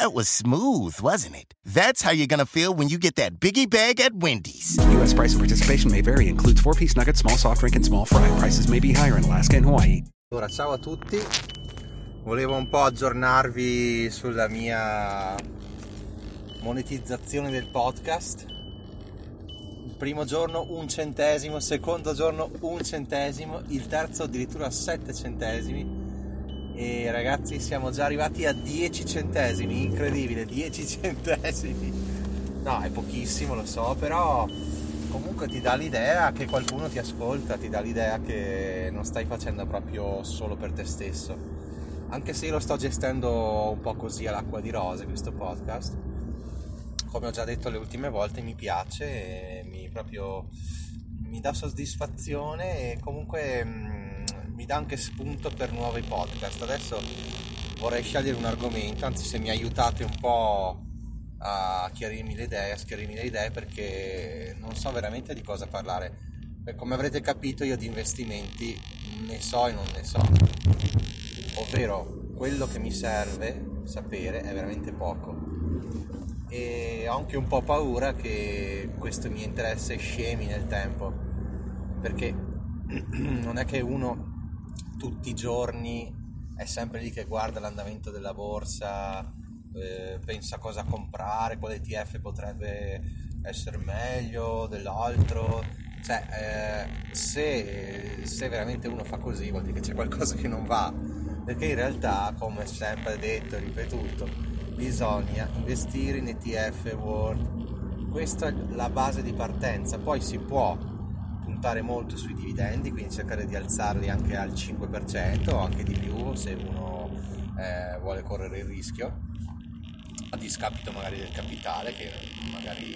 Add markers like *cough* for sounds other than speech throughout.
That was smooth, wasn't it? That's how you're gonna feel when you get that biggie bag at Wendy's. U.S. price and participation may vary. Includes four-piece nuggets, small soft drink, and small fry. Prices may be higher in Alaska and Hawaii. Allora, ciao a tutti. Volevo un po' aggiornarvi sulla mia monetizzazione del podcast. Il primo giorno un centesimo, secondo giorno un centesimo, il terzo addirittura sette centesimi e ragazzi siamo già arrivati a 10 centesimi, incredibile, 10 *laughs* centesimi. No, è pochissimo, lo so, però comunque ti dà l'idea che qualcuno ti ascolta, ti dà l'idea che non stai facendo proprio solo per te stesso. Anche se io lo sto gestendo un po' così all'acqua di rose questo podcast, come ho già detto le ultime volte, mi piace, mi proprio mi dà soddisfazione e comunque mi dà anche spunto per nuovi podcast. Adesso vorrei scegliere un argomento, anzi se mi aiutate un po' a chiarirmi le idee, a schiarirmi le idee perché non so veramente di cosa parlare. Come avrete capito io di investimenti ne so e non ne so. Ovvero quello che mi serve sapere è veramente poco. E ho anche un po' paura che questo mio interesse scemi nel tempo. Perché *clears throat* non è che uno tutti i giorni è sempre lì che guarda l'andamento della borsa, eh, pensa cosa comprare, quale ETF potrebbe essere meglio dell'altro. Cioè, eh, se, se veramente uno fa così vuol dire che c'è qualcosa che non va, perché in realtà, come sempre detto e ripetuto, bisogna investire in ETF World. Questa è la base di partenza, poi si può puntare molto sui dividendi, quindi cercare di alzarli anche al 5% o anche di più se uno eh, vuole correre il rischio, a discapito magari del capitale che magari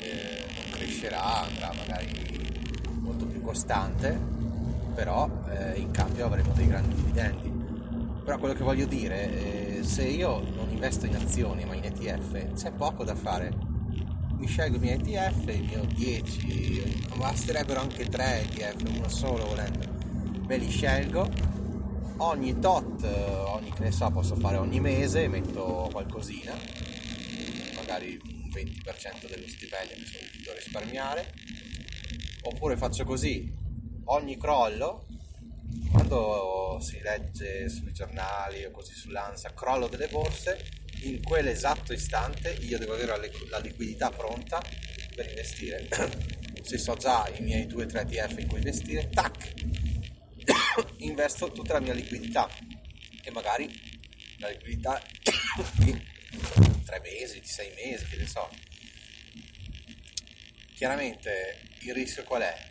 eh, non crescerà, andrà magari molto più costante, però eh, in cambio avremo dei grandi dividendi. Però quello che voglio dire, eh, se io non investo in azioni ma in ETF, c'è poco da fare mi scelgo i miei ETF, il mio 10, basterebbero anche 3 ETF, uno solo volendo, me li scelgo, ogni tot, ogni che ne so, posso fare ogni mese, metto qualcosina, magari un 20% dello stipendio che sono dovuto risparmiare, oppure faccio così, ogni crollo, quando si legge sui giornali o così sull'ANSA, crollo delle borse, in quell'esatto istante io devo avere la liquidità pronta per investire. *coughs* Se so già i miei 2-3 ETF in cui investire, tac, *coughs* investo tutta la mia liquidità e magari la liquidità *coughs* di 3 mesi, di 6 mesi, che ne so. Chiaramente il rischio qual è?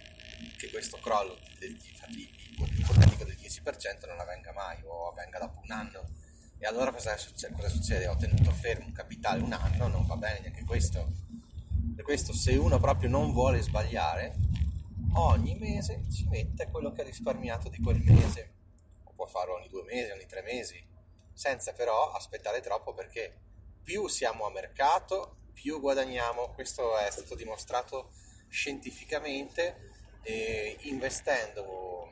Che questo crollo ipotetico del 10% non avvenga mai o avvenga dopo un anno e allora cosa succede? cosa succede? Ho tenuto fermo un capitale un anno, non va bene neanche questo. Per questo se uno proprio non vuole sbagliare, ogni mese ci mette quello che ha risparmiato di quel mese. O può farlo ogni due mesi, ogni tre mesi, senza però aspettare troppo perché più siamo a mercato, più guadagniamo. Questo è stato dimostrato scientificamente e investendo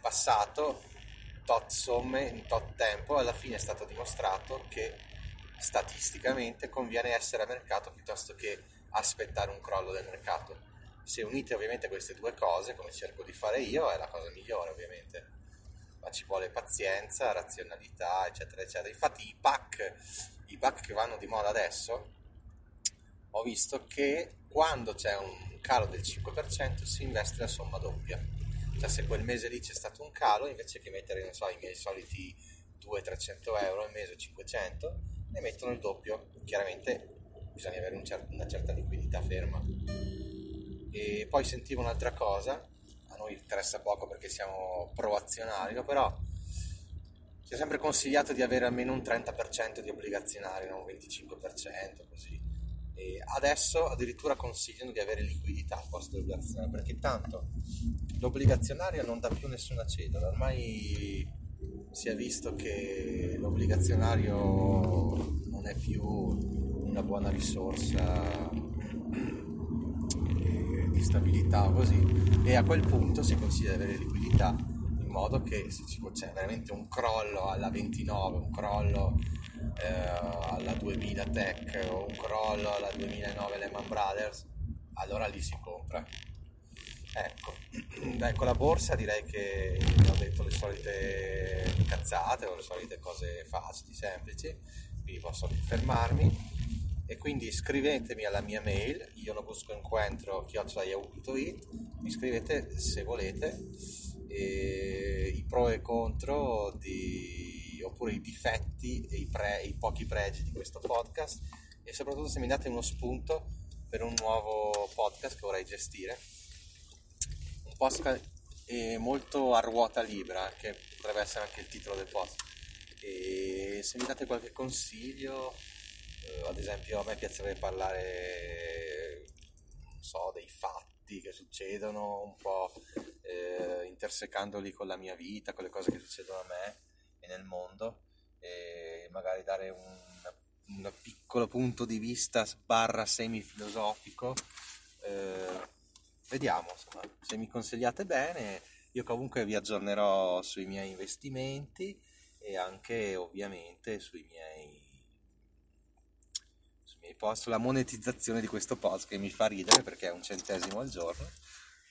Passato, tot somme, in tot tempo, alla fine è stato dimostrato che statisticamente conviene essere a mercato piuttosto che aspettare un crollo del mercato. Se unite ovviamente queste due cose, come cerco di fare io, è la cosa migliore ovviamente. Ma ci vuole pazienza, razionalità, eccetera, eccetera. Infatti i pack, i pack che vanno di moda adesso, ho visto che quando c'è un calo del 5% si investe la somma doppia. Cioè se quel mese lì c'è stato un calo, invece che mettere, so, i miei soliti 200-300 euro al mese o 500, ne mettono il doppio. Chiaramente bisogna avere un cer- una certa liquidità ferma. E poi sentivo un'altra cosa, a noi interessa poco perché siamo pro-azionario, no? però ci è sempre consigliato di avere almeno un 30% di obbligazionari, non un 25%, così. E adesso addirittura consigliano di avere liquidità al posto dell'obbligazionario, perché tanto l'obbligazionario non dà più nessuna cedola, ormai si è visto che l'obbligazionario non è più una buona risorsa eh, di stabilità così. E a quel punto si consiglia di avere liquidità in modo che se c'è veramente un crollo alla 29, un crollo eh, alla 2000 Tech o un crollo alla 2009 Lehman Brothers, allora lì si compra. Ecco, *clears throat* Beh, con la borsa direi che ho detto le solite cazzate o le solite cose facili, semplici, quindi posso fermarmi. E quindi scrivetemi alla mia mail, io non busco incontro chiocciolaiau.it, mi scrivete se volete i pro e contro di oppure i difetti e i, pre, i pochi pregi di questo podcast e soprattutto se mi date uno spunto per un nuovo podcast che vorrei gestire. Un podcast molto a ruota libera, che potrebbe essere anche il titolo del post. E se mi date qualche consiglio, eh, ad esempio a me piacerebbe parlare, non so, dei fatti che succedono, un po' eh, intersecandoli con la mia vita, con le cose che succedono a me nel mondo e magari dare un, un piccolo punto di vista barra semi-filosofico. Eh, vediamo, insomma, se mi consigliate bene, io comunque vi aggiornerò sui miei investimenti e anche ovviamente sui miei, sui miei post, sulla monetizzazione di questo post che mi fa ridere perché è un centesimo al giorno.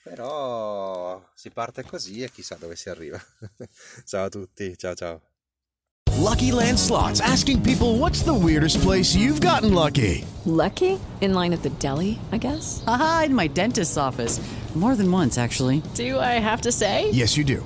Però si parte così e chissà dove si arriva. *laughs* ciao a tutti, ciao ciao. Lucky Land Slots asking people what's the weirdest place you've gotten lucky? Lucky? In line at the deli, I guess? Aha, in my dentist's office. More than once, actually. Do I have to say? Yes, you do.